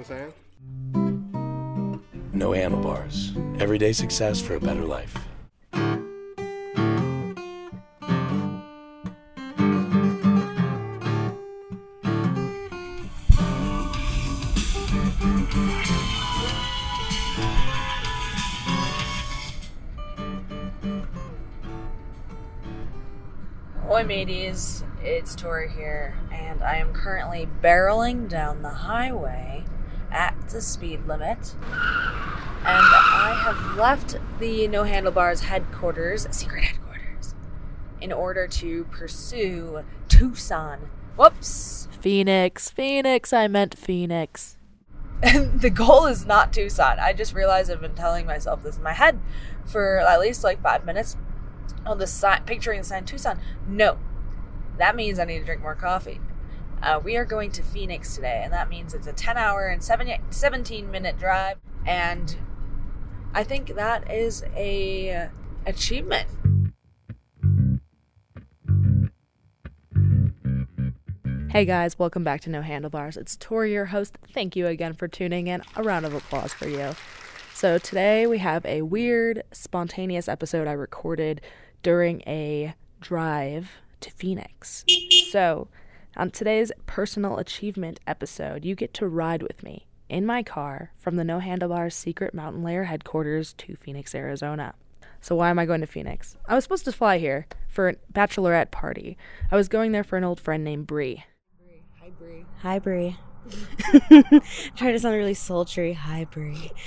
You know what I'm saying? No handlebars. Everyday success for a better life. Oi, mateys, it's Tori here, and I am currently barreling down the highway at the speed limit. And I have left the No Handlebars headquarters, secret headquarters, in order to pursue Tucson. Whoops! Phoenix, Phoenix, I meant Phoenix. And the goal is not Tucson. I just realized I've been telling myself this in my head for at least like five minutes. On the sign, picturing the sign Tucson. No, that means I need to drink more coffee. Uh, we are going to Phoenix today, and that means it's a 10 hour and 17 minute drive. And I think that is a achievement. Hey guys, welcome back to No Handlebars. It's Tori, your host. Thank you again for tuning in. A round of applause for you. So, today we have a weird, spontaneous episode I recorded during a drive to Phoenix. So, on today's personal achievement episode, you get to ride with me in my car from the No Handlebars Secret Mountain Lair headquarters to Phoenix, Arizona. So, why am I going to Phoenix? I was supposed to fly here for a bachelorette party. I was going there for an old friend named Brie. Bree. Hi, Brie. Trying to sound really sultry. Hi, Brie.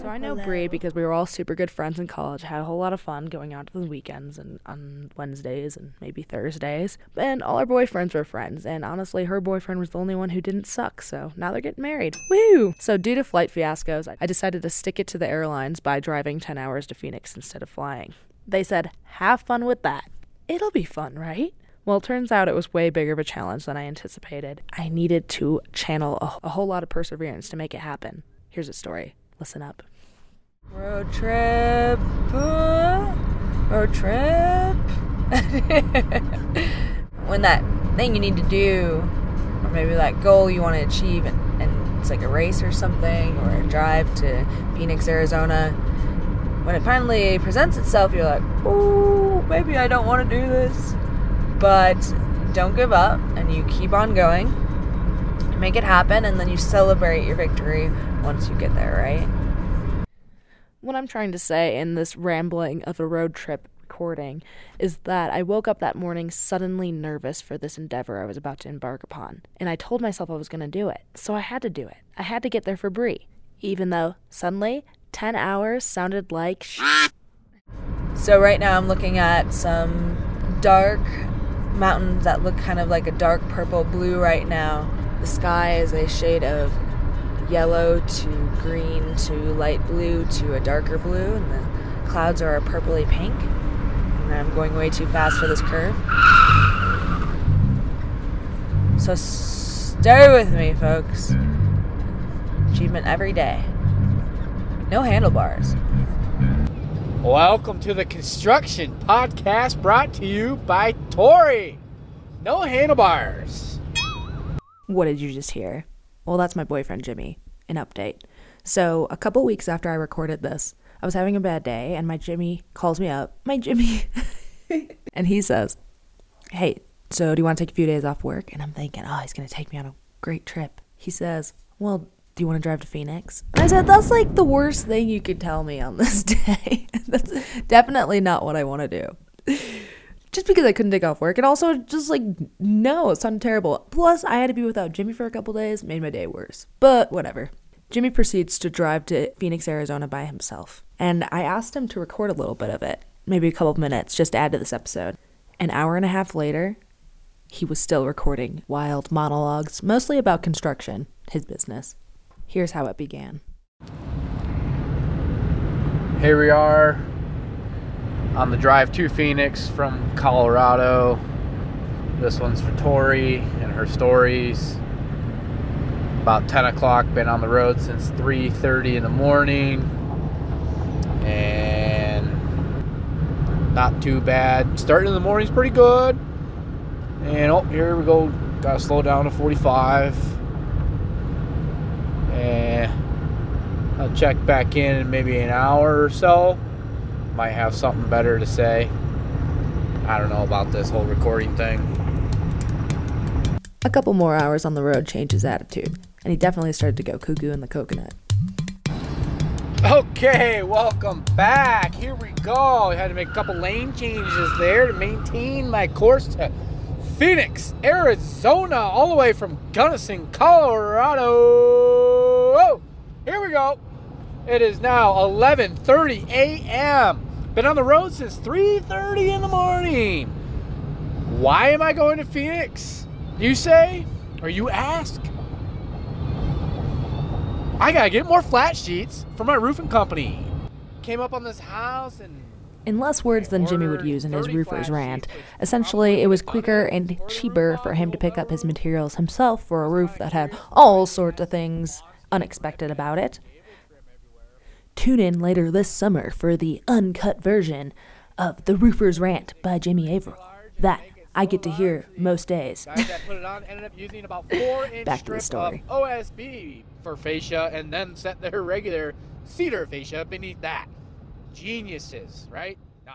So I know Bree because we were all super good friends in college. Had a whole lot of fun going out to the weekends and on Wednesdays and maybe Thursdays. And all our boyfriends were friends. And honestly, her boyfriend was the only one who didn't suck. So now they're getting married. Woo! So due to flight fiascos, I decided to stick it to the airlines by driving 10 hours to Phoenix instead of flying. They said, have fun with that. It'll be fun, right? Well, it turns out it was way bigger of a challenge than I anticipated. I needed to channel a, a whole lot of perseverance to make it happen. Here's a story. Listen up. Road trip. uh, road trip. when that thing you need to do, or maybe that goal you want to achieve, and, and it's like a race or something, or a drive to Phoenix, Arizona, when it finally presents itself, you're like, oh, maybe I don't want to do this. But don't give up, and you keep on going. Make it happen, and then you celebrate your victory once you get there, right? What I'm trying to say in this rambling of a road trip recording is that I woke up that morning suddenly nervous for this endeavor I was about to embark upon, and I told myself I was going to do it. So I had to do it. I had to get there for Brie, even though suddenly 10 hours sounded like sh- So right now I'm looking at some dark mountains that look kind of like a dark purple blue right now. The sky is a shade of yellow to green to light blue to a darker blue and the clouds are a purpley pink. And I'm going way too fast for this curve. So stay with me, folks. Achievement every day. No handlebars. Welcome to the Construction Podcast brought to you by Tori. No handlebars. What did you just hear? Well, that's my boyfriend Jimi. An update. So, a couple weeks after I recorded this, I was having a bad day, and my Jimi calls me up. My Jimi. and he says, Hey, so do you want to take a few days off work? And I'm thinking, Oh, he's going to take me on a great trip. He says, Well, do you want to drive to Phoenix? And I said, That's like the worst thing you could tell me on this day. That's definitely not what I want to do. Just because I couldn't take off work. And also, just like, no, it sounded terrible. Plus, I had to be without Jimi for a couple days, made my day worse. But whatever. Jimi proceeds to drive to Phoenix, Arizona by himself. And I asked him to record a little bit of it, maybe a couple minutes, just to add to this episode. An hour and a half later, he was still recording wild monologues, mostly about construction, his business. Here's how it began. Here we are on the drive to Phoenix from Colorado. This one's for Tori and her stories. About 10 o'clock, been on the road since 3:30 in the morning, and not too bad. Starting in the morning's pretty good, and oh, here we go. Got to slow down to 45. And I'll check back in in maybe an hour or so. Might have something better to say. I don't know about this whole recording thing. A couple more hours on the road changed his attitude, and he definitely started to go cuckoo in the coconut. Okay, welcome back. Here we go. I had to make a couple lane changes there to maintain my course to Phoenix, Arizona, all the way from Gunnison, Colorado. Oh, here we go. It is now 11:30 a.m. Been on the road since 3:30 in the morning. Why am I going to Phoenix? You say, or you ask? I gotta get more flat sheets for my roofing company. Came up on this house and In less words than Jimi would use in his roofer's rant, essentially it was quicker and cheaper for him to pick up his materials himself for a roof that had all sorts of things unexpected about it. Tune in later this summer for the uncut version of The Roofer's Rant by Jimi Averill. That I get to hear most days. that put it on ended up using about four inch Back to the story. of OSB for fascia and then set their regular cedar fascia beneath that. Geniuses, right? Nah.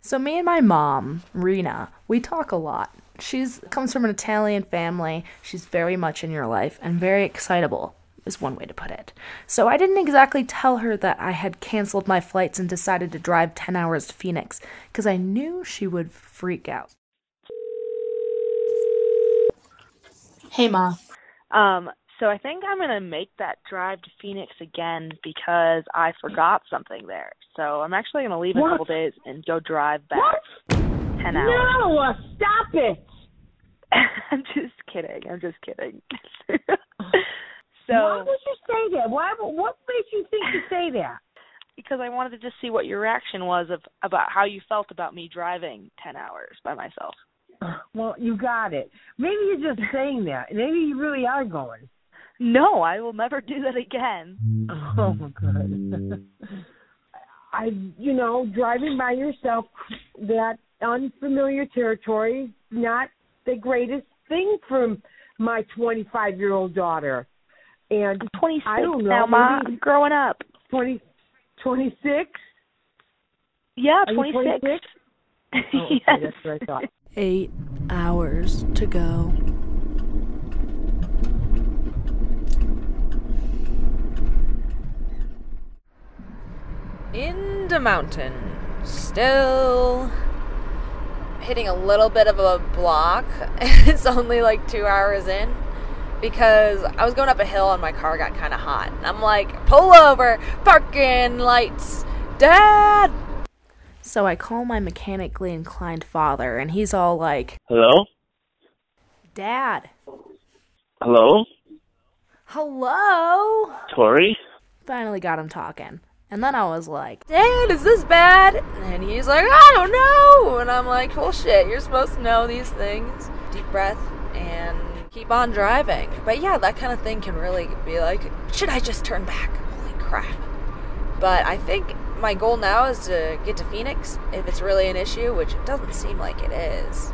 So me and my mom, Rena, we talk a lot. She's comes from an Italian family. She's very much in your life and very excitable is one way to put it. So I didn't exactly tell her that I had canceled my flights and decided to drive 10 hours to Phoenix because I knew she would freak out. Hey, Ma. Um, so I think I'm gonna make that drive to Phoenix again because I forgot something there. So I'm actually gonna leave in a couple days and go drive back what? ten hours. No, uh, stop it. I'm just kidding. I'm just kidding. Why so would you say that? Why? What made you think to say that? because I wanted to just see what your reaction was of about how you felt about me driving ten hours by myself. Well, you got it. Maybe you're just saying that. Maybe you really are going. No, I will never do that again. Oh, good. I, you know, driving by yourself, that unfamiliar territory, not the greatest thing for my 25 year old daughter. And I'm 26 I don't know, now, Ma. maybe- I'm growing up. 20, 26? Yeah, Are 26. 26? Oh, okay, yes. that's what I thought. Eight hours to go. In the mountain. Still hitting a little bit of a block. it's only like two hours in because I was going up a hill and my car got kind of hot. And I'm like, pull over, parking lights, dad. So I call my mechanically inclined father, and he's all like, Hello? Dad, Hello? hello? Tori? Finally got him talking. And then I was like, Dad, is this bad? And he's like, I don't know. And I'm like, well, shit, you're supposed to know these things. Deep breath and keep on driving. But yeah, that kind of thing can really be like, should I just turn back? Holy crap. But I think my goal now is to get to Phoenix. If it's really an issue, which it doesn't seem like it is,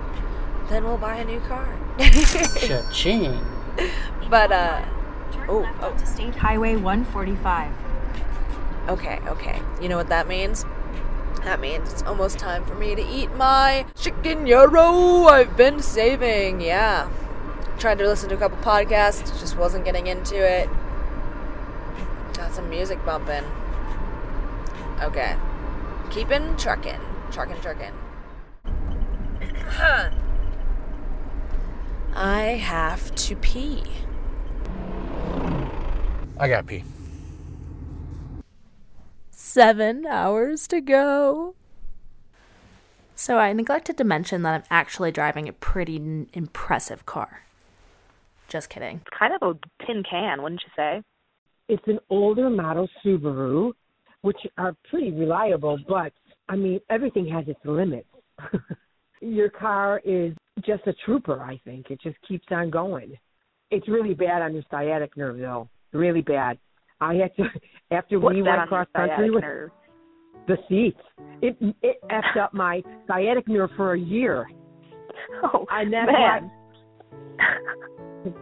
then we'll buy a new car. Cha-ching. but, uh, oh, oh, to State Highway 145. Okay, okay. You know what that means? That means it's almost time for me to eat my chicken gyro I've been saving. Yeah. Tried to listen to a couple podcasts, just wasn't getting into it. Got some music bumping. Okay. Keeping trucking. Trucking, trucking. Huh. I have to pee. I got pee. seven hours to go. So I neglected to mention that I'm actually driving a pretty n- impressive car. Just kidding. It's kind of a tin can, wouldn't you say? It's an older model Subaru, which are pretty reliable, but I mean, everything has its limits. Your car is just a trooper, I think. It just keeps on going. It's really bad on your sciatic nerve, though. Really bad. I had to, after What's we went on your cross country with nerve? the seats, it it effed up my sciatic nerve for a year. Oh, And that's man. why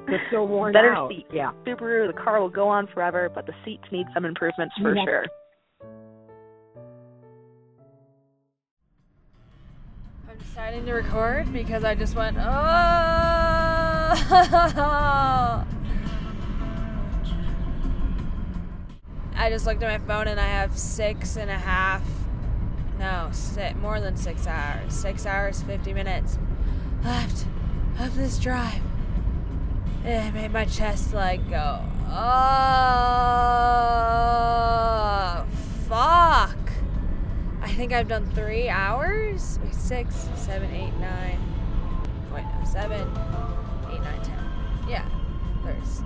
They're still worn Better out. seats. Yeah. Subaru, the car will go on forever, but the seats need some improvements for Yeah. sure. I'm deciding to record because I just went, oh. I just looked at my phone and I have six and a half, no, si more than six hours, six hours, 50 minutes left of this drive. It made my chest like go, oh, fuck. I think I've done three hours. Wait, six, seven, eight, nine. Wait, no, seven, eight, nine, ten. Yeah, there's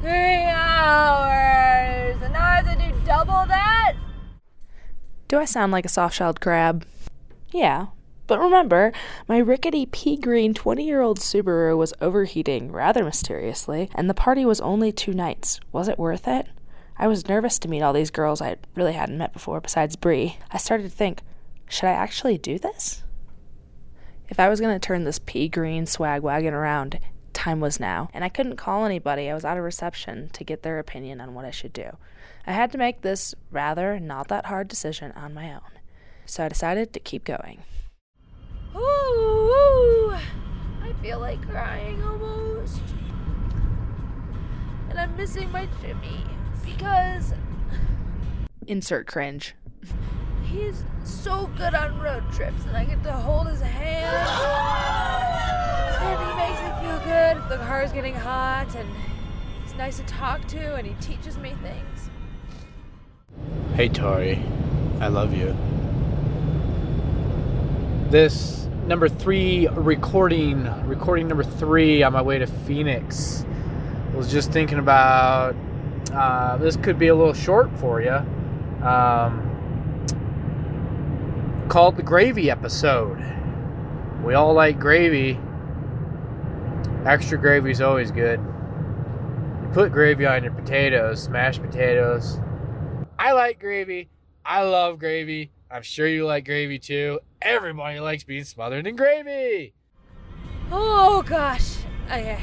three hours, and now I have to do double that. Do I sound like a soft shelled crab? Yeah. But remember, my rickety pea green 20 year old Subaru was overheating rather mysteriously, and the party was only two nights. Was it worth it? I was nervous to meet all these girls I really hadn't met before besides Bree. I started to think, should I actually do this? If I was going to turn this pea green swag wagon around, time was now, and I couldn't call anybody. I was out of reception to get their opinion on what I should do. I had to make this rather not that hard decision on my own. So I decided to keep going. Ooh, ooh, I feel like crying almost. And I'm missing my Jimi because Insert cringe. he's so good on road trips and I get to hold his hand. And he makes me feel good if the car's getting hot and he's nice to talk to and he teaches me things. Hey Tori, I love you. This number three recording, recording number three on my way to Phoenix. I Was just thinking about uh, this could be a little short for you. Um, called the gravy episode. We all like gravy. Extra gravy is always good. You put gravy on your potatoes, mashed potatoes, I like gravy. I love gravy. I'm sure you like gravy too. Everybody likes being smothered in gravy. Oh gosh. Okay.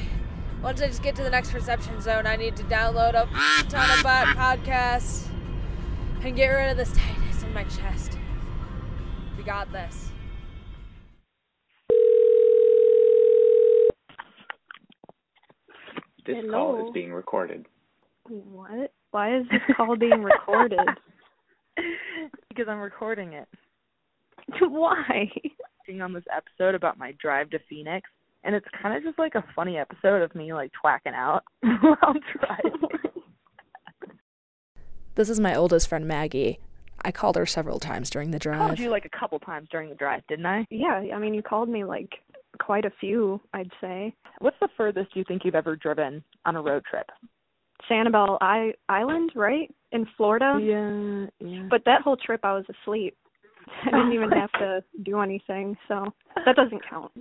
Once I just get to the next reception zone, I need to download a ton of bot podcasts and get rid of this tightness in my chest. We got this. This call is being recorded. What? Why is this call being recorded? because I'm recording it. Why? Being on this episode about my drive to Phoenix, and it's kind of just like a funny episode of me like twacking out while driving. This is my oldest friend Maggie. I called her several times during the I drive. called you like a couple times during the drive, didn't I? Yeah, I mean, you called me like quite a few, I'd say. What's the furthest you think you've ever driven on a road trip? Sanibel I- Island, right? In Florida? Yeah, yeah. But that whole trip I was asleep. I didn't even have to do anything, so that doesn't count.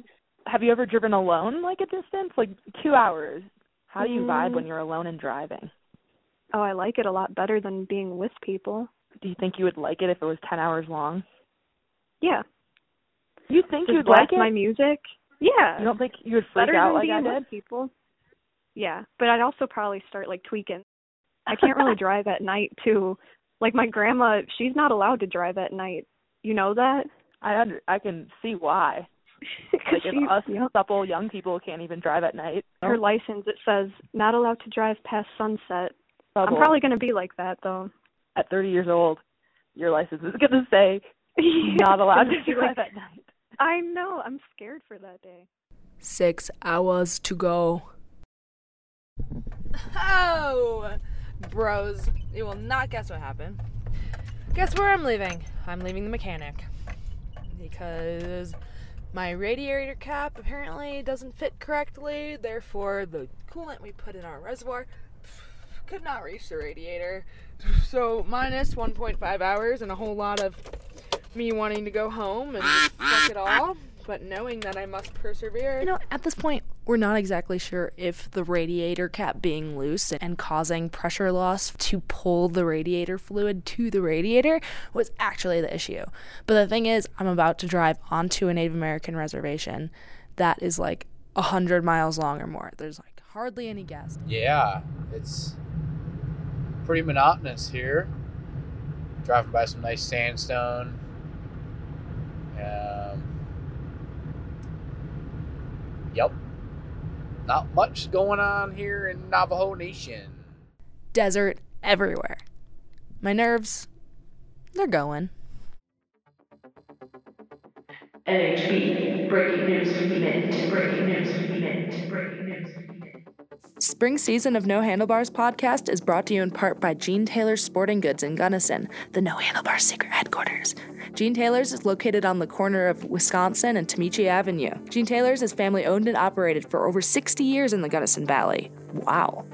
Have you ever driven alone, like a distance, like two hours? How do you vibe Mm. when you're alone and driving? Oh, I like it a lot better than being with people. Do you think you would like it if it was ten hours long? Yeah. You think Just you'd like it? my music? Yeah. You don't think you would freak better out than like being I with did? people. Yeah, but I'd also probably start like tweaking. I can't really drive at night too. Like my grandma, she's not allowed to drive at night. You know that? I under, I can see why. 'Cause Like if she- us supple young people can't even drive at night. her license it says not allowed to drive past sunset. I'm probably gonna be like that though. at 30 years old, your license is going to say not allowed to drive at night. I know. I'm scared for that day. Six hours to go. Oh, bros, you will not guess what happened. Guess where I'm leaving? I'm leaving the mechanic because my radiator cap apparently doesn't fit correctly. Therefore, the coolant we put in our reservoir could not reach the radiator. So minus 1.5 hours and a whole lot of me wanting to go home and fuck it all, but knowing that I must persevere. You know, at this point, we're not exactly sure if the radiator cap being loose and causing pressure loss to pull the radiator fluid to the radiator was actually the issue. But the thing is, I'm about to drive onto a Native American reservation that is like a hundred miles long or more. There's like hardly any guests. Yeah, it's pretty monotonous here. Driving by some nice sandstone. Um, yep. Not much going on here in Navajo Nation. Desert everywhere. My nerves, they're going. NHB, breaking news minute, breaking news minute, breaking news Spring season of No Handlebars podcast is brought to you in part by Gene Taylor's Sporting Goods in Gunnison, the No Handlebars secret headquarters. Gene Taylor's is located on the corner of Wisconsin and Tomichi Avenue. Gene Taylor's is family owned and operated for over 60 years in the Gunnison Valley. Wow.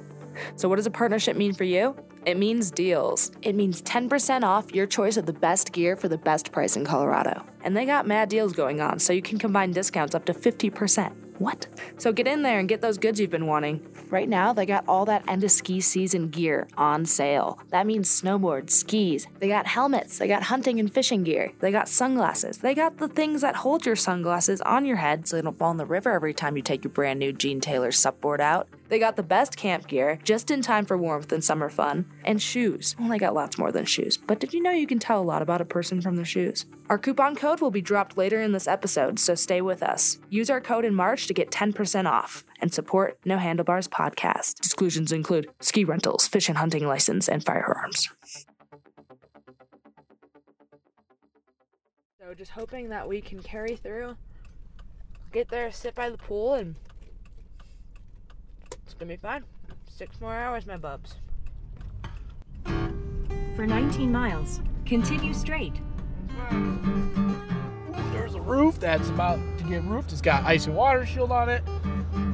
So, what does a partnership mean for you? It means deals. It means 10% off your choice of the best gear for the best price in Colorado. And they got mad deals going on, so you can combine discounts up to 50%. What? So get in there and get those goods you've been wanting. Right now, they got all that end of ski season gear on sale. That means snowboards, skis. They got helmets, they got hunting and fishing gear, they got sunglasses, they got the things that hold your sunglasses on your head so they don't fall in the river every time you take your brand new Gene Taylor supboard out. They got the best camp gear, just in time for warmth and summer fun, and shoes. Well, they got lots more than shoes, but did you know you can tell a lot about a person from their shoes? Our coupon code will be dropped later in this episode, so stay with us. Use our code in March to get 10% off and support No Handlebars podcast. Exclusions include ski rentals, fish and hunting license, and firearms. So, just hoping that we can carry through, get there, sit by the pool, and it's gonna be fine. Six more hours, my bubs. For 19 miles, continue straight. There's a roof that's about to get roofed. It's got ice and water shield on it.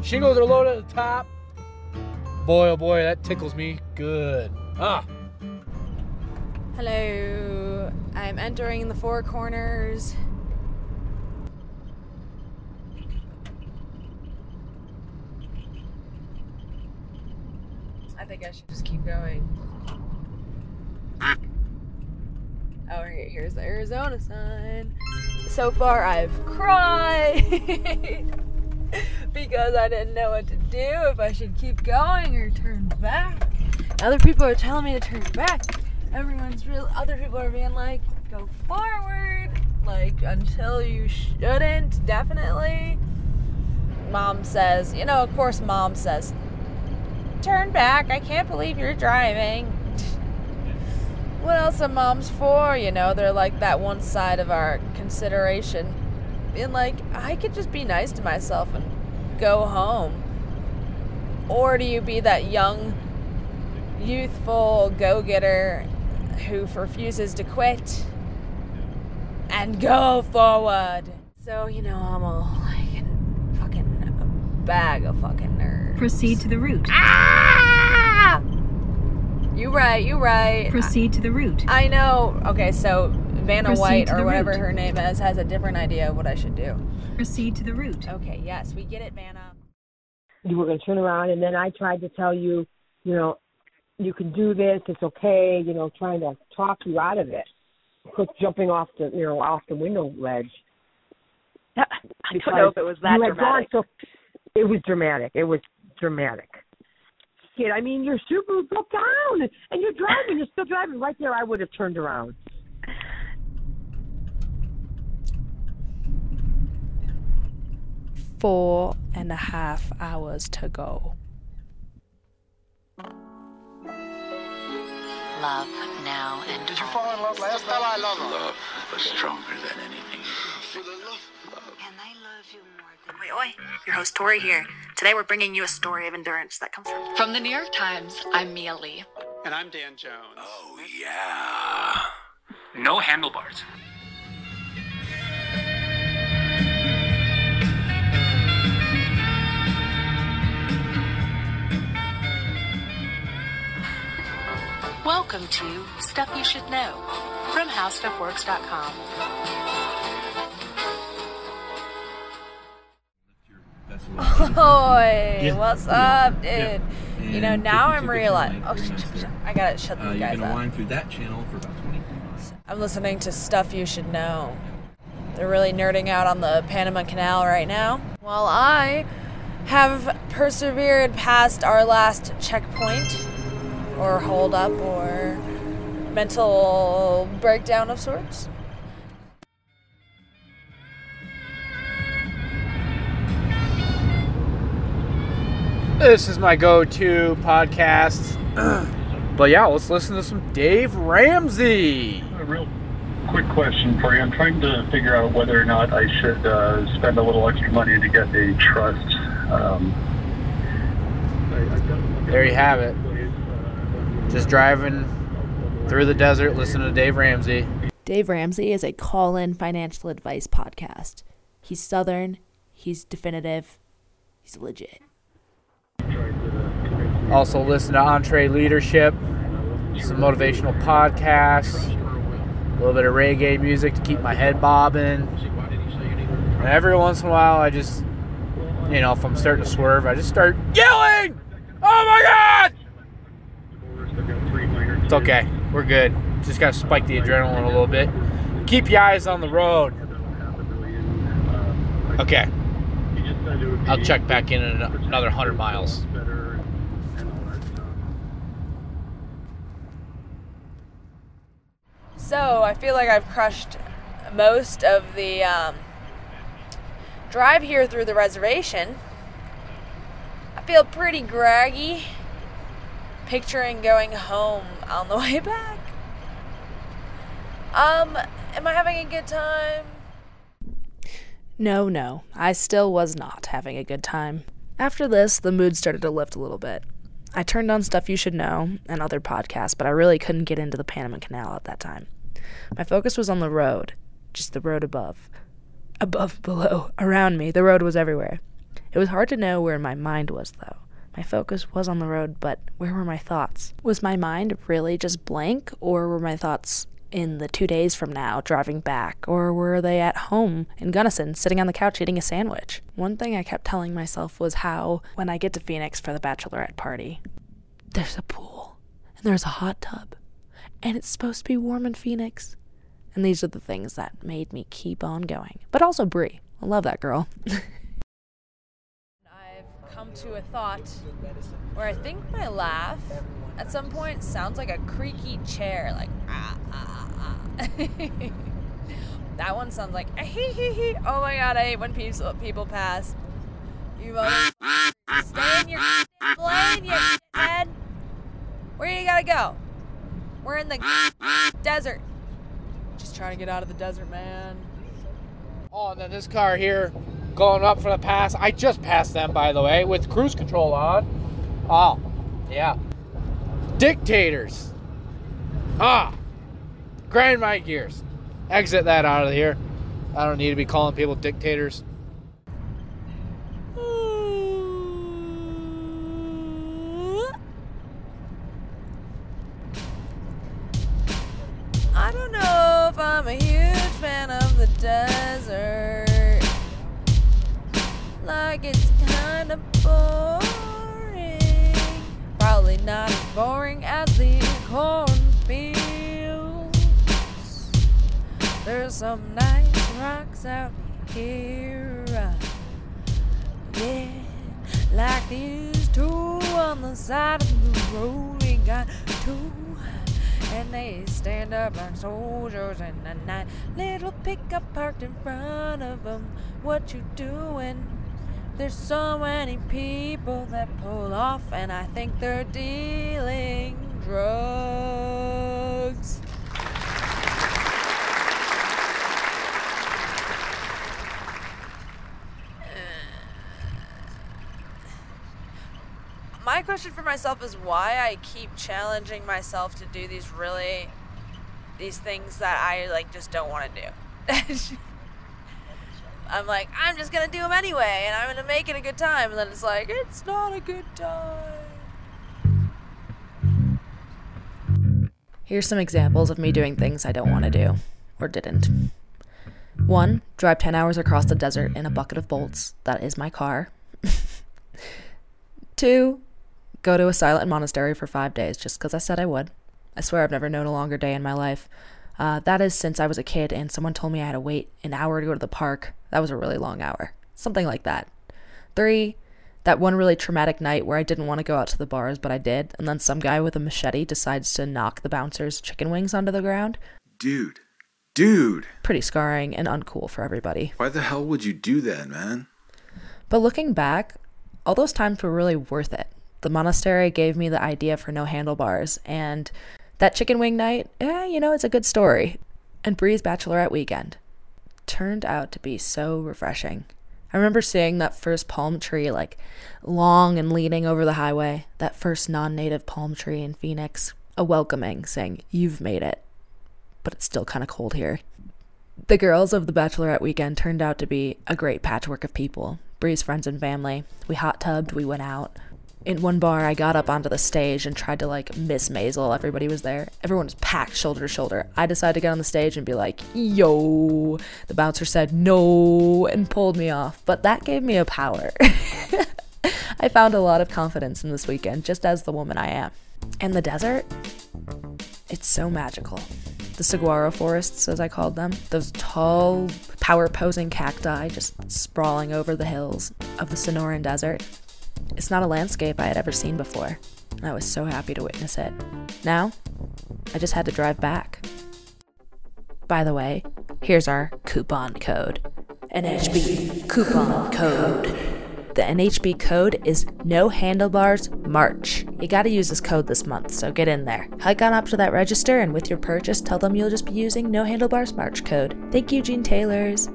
Shingles are loaded at the top. Boy, oh boy, that tickles me good. Ah. Hello. I'm entering the Four Corners. I think I should just keep going. Oh, here- here's the Arizona sign. So far, I've cried because I didn't know what to do, if I should keep going or turn back. Other people are telling me to turn back. Everyone's real. Other people are being like, go forward, like until you shouldn't. Definitely. Mom says, you know, of course, mom says, turn back. I can't believe you're driving. What else are moms for? You know, they're like that one side of our consideration. Being like, I could just be nice to myself and go home. Or do you be that young, youthful go getter who refuses to quit and go forward? So, you know, I'm all like a fucking bag of fucking nerves. Proceed to the route. Ah! You right, you right. Proceed to the route. I know. Okay, so Vanna Proceed White or whatever route. her name is has a different idea of what I should do. Proceed to the route. Okay, yes, we get it, Vanna. you were going to turn around and then I tried to tell you, you know, you can do this, it's okay, you know, trying to talk you out of it. Quit jumping off the, you know, off the window ledge. I don't know if it was that dramatic. Gone so, it was dramatic. It was dramatic. Kid, I mean, your Subaru broke down and you're driving, you're still driving. Right there, I would have turned around. Four and a half hours to go. Love now and Did you fall in love last time? I love love was stronger than anything. Oi, oi, your host Tori here. Today we're bringing you a story of endurance that comes from From the New York Times, I'm Miya Lee. And I'm Dan Jones. Oh, yeah. No handlebars. Welcome to Stuff You Should Know from HowStuffWorks.com. Oi, what's up, dude? Yeah. You know, now I'm realizing. Oh, your sh- next sh- I gotta shut Uh, these you're guys gonna up. wind through that channel for about 20 miles. I'm listening to stuff you should know. They're really nerding out on the Panama Canal right now. While I have persevered past our last checkpoint or hold up or mental breakdown of sorts. This is my go to podcast. but yeah, let's listen to some Dave Ramsey. A real quick question for you. I'm trying to figure out whether or not I should uh, spend a little extra money to get a trust. Um, There you have it. Just driving through the desert, listening to Dave Ramsey. Dave Ramsey is a call in financial advice podcast. He's Southern, he's definitive, he's legit. Also, listen to EntreLeadership, some motivational podcasts, a little bit of reggae music to keep my head bobbing. And every once in a while, I just, you know, if I'm starting to swerve, I just start yelling! Oh my god! It's okay. We're good. Just gotta spike the adrenaline a little bit. Keep your eyes on the road. Okay. I'll check back in in another 100 miles. So I feel like I've crushed most of the um, drive here through the reservation. I feel pretty groggy picturing going home on the way back. Um, am I having a good time? No, no, I still was not having a good time. After this, the mood started to lift a little bit. I turned on Stuff You Should Know and other podcasts, but I really couldn't get into the Panama Canal at that time. My focus was on the road, just the road above. Above, below, around me, the road was everywhere. It was hard to know where my mind was, though. My focus was on the road, but where were my thoughts? Was my mind really just blank, or were my thoughts in the two days from now driving back, or were they at home in Gunnison sitting on the couch eating a sandwich? One thing I kept telling myself was how, when I get to Phoenix for the bachelorette party, there's a pool, and there's a hot tub, and it's supposed to be warm in Phoenix. And these are the things that made me keep on going. But also Brie. I love that girl. I've come to a thought where I think my laugh at some point sounds like a creaky chair, like ah ah ah. that one sounds like a hee hee hee. Oh my god, I hate when people people pass. You mother stay in your lane, you head. Where you gotta go? We're in the desert. Just trying to get out of the desert, man. Oh, and then this car here going up for the pass. I just passed them, by the way, with cruise control on. Oh, yeah. Dictators. Ah. Grind my gears. Exit that out of here. I don't need to be calling people dictators. I'm a huge fan of the desert. Like it's kind of boring. Probably not as boring as the cornfields. There's some nice rocks out here. uh, Yeah, like these two on the side of the road. We got two and they stand up like soldiers in the night. Little pickup parked in front of them. What you doing? There's so many people that pull off, and I think they're dealing drugs. My question for myself is why I keep challenging myself to do these really these things that I like just don't want to do. I'm like, I'm just gonna do them anyway, and I'm gonna make it a good time, and then it's like, it's not a good time. Here's some examples of me doing things I don't want to do, or didn't. One, drive 10 hours across the desert in a bucket of bolts. That is my car. Two, go to a silent monastery for five days just because I said I would. I swear I've never known a longer day in my life. Uh, that is since I was a kid and someone told me I had to wait an hour to go to the park. That was a really long hour. Something like that. Three, That one really traumatic night where I didn't want to go out to the bars, but I did, and then some guy with a machete decides to knock the bouncer's chicken wings onto the ground. Dude. Dude. Pretty scarring and uncool for everybody. Why the hell would you do that, man? But looking back, all those times were really worth it. The monastery gave me the idea for no handlebars, and that chicken wing night, eh, you know, it's a good story. And Bree's bachelorette weekend turned out to be so refreshing. I remember seeing that first palm tree, like long and leaning over the highway, that first non native palm tree in Phoenix, a welcoming saying, You've made it. But it's still kind of cold here. The girls of the bachelorette weekend turned out to be a great patchwork of people. Bree's friends and family. We hot tubbed, we went out. In one bar, I got up onto the stage and tried to like miss Maisel. Everybody was there. Everyone was packed shoulder to shoulder. I decided to get on the stage and be like, yo. The bouncer said no and pulled me off. But that gave me a power. I found a lot of confidence in this weekend, just as the woman I am. And the desert? It's so magical. The saguaro forests, as I called them, those tall, power posing cacti just sprawling over the hills of the Sonoran Desert. It's not a landscape I had ever seen before, and I was so happy to witness it. Now, I just had to drive back. By the way, here's our coupon code NHB coupon code. The NHB code is No Handlebars March. You gotta use this code this month, so get in there. Hike on up to that register, and with your purchase, tell them you'll just be using No Handlebars March code. Thank you, Gene Taylors.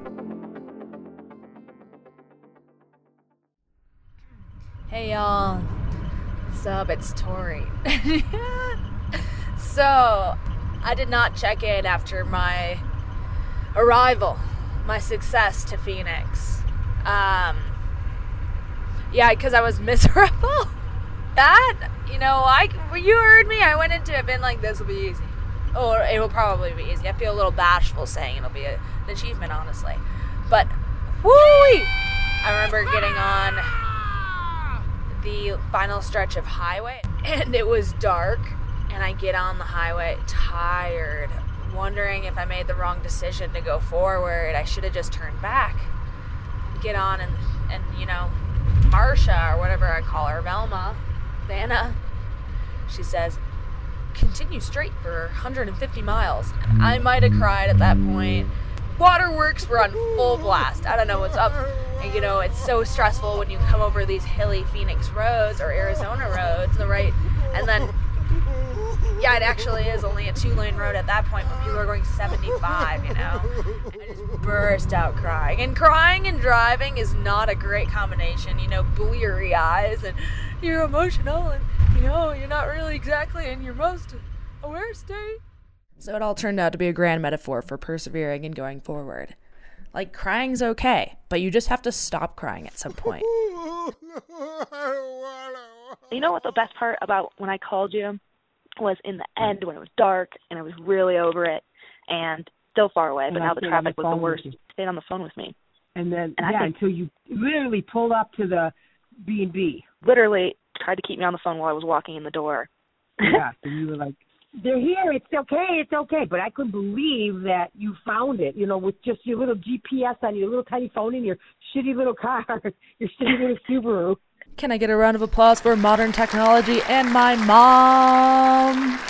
Up? It's Tori. so, I did not check in after my arrival, my success to Phoenix. Um, yeah, because I was miserable. that, you know, I you heard me. I went into it being like, this will be easy, or it will probably be easy. I feel a little bashful saying it'll be a, an achievement, honestly. But, whoo! I remember getting on the final stretch of highway and it was dark and I get on the highway tired, wondering if I made the wrong decision to go forward. I should have just turned back. Get on and and you know, Marsha or whatever I call her, Velma, Vanna, she says, continue straight for 150 miles. And I might have cried at that point. Waterworks were on full blast. I don't know what's up. You know, it's so stressful when you come over these hilly Phoenix roads or Arizona roads, the right, and then, yeah, it actually is only a two-lane road at that point, but people are going 75. You know, And I just burst out crying. And crying and driving is not a great combination. You know, bleary eyes and you're emotional, and you know, you're not really exactly in your most aware state. So it all turned out to be a grand metaphor for persevering and going forward. Like, crying's okay, but you just have to stop crying at some point. You know what the best part about when I called you was in the end when it was dark and I was really over it and still far away, but And I now the stayed the traffic was the worst. you. Stayed on the phone with me. And then And yeah, think- until you literally pulled up to the B and B. Literally tried to keep me on the phone while I was walking in the door. Yeah, and you were like, "They're here. It's okay. It's okay." But I couldn't believe that you found it. You know, with just your little GPS on your little tiny phone in your shitty little car, your shitty little Subaru. Can I get a round of applause for modern technology and my mom?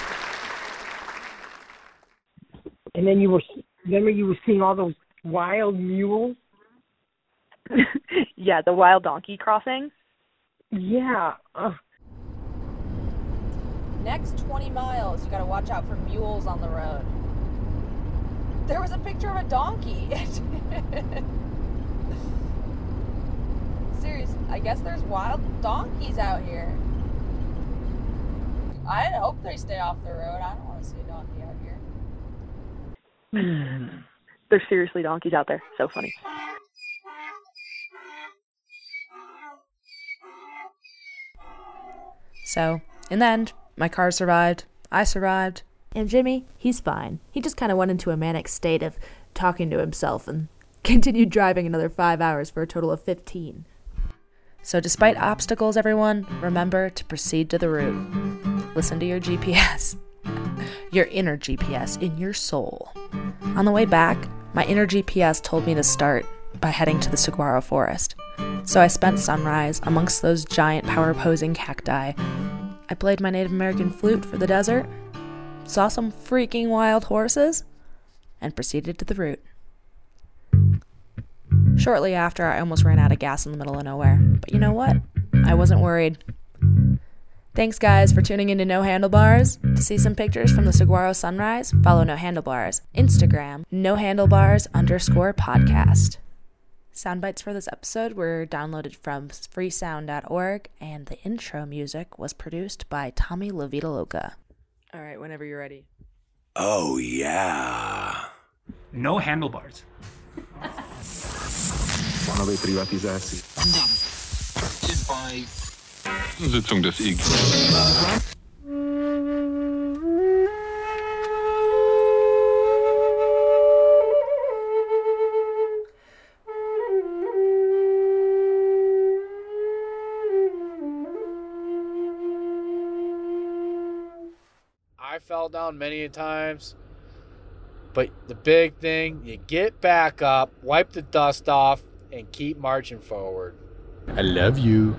And then you were remember you were seeing all those wild mules. yeah, the wild donkey crossing. Yeah. Ugh. Next 20 miles, you gotta watch out for mules on the road. There was a picture of a donkey. Serious, I guess there's wild donkeys out here. I hope they stay off the road. I don't want to see a donkey out here. There's seriously donkeys out there. So funny. So, in the end, my car survived, I survived, and Jimi, he's fine. He just kind of went into a manic state of talking to himself and continued driving another five hours for a total of 15. So, despite obstacles, everyone, remember to proceed to the route. Listen to your GPS, your inner GPS in your soul. On the way back, my inner GPS told me to start by heading to the saguaro forest. So I spent sunrise amongst those giant power posing cacti. I played my Native American flute for the desert, saw some freaking wild horses, and proceeded to the route. Shortly after, I almost ran out of gas in the middle of nowhere. But you know what? I wasn't worried. Thanks, guys, for tuning into No Handlebars. To see some pictures from the Saguaro sunrise, follow No Handlebars. Instagram, No Handlebars underscore podcast. Soundbites for this episode were downloaded from freesound.org, and the intro music was produced by Tommy Levita Loca. All right, whenever you're ready. Oh, yeah. No handlebars. Panowie prywatyzacji. Sitzung des IG. Fell down many times. But the big thing, you get back up, wipe the dust off, and keep marching forward. I love you.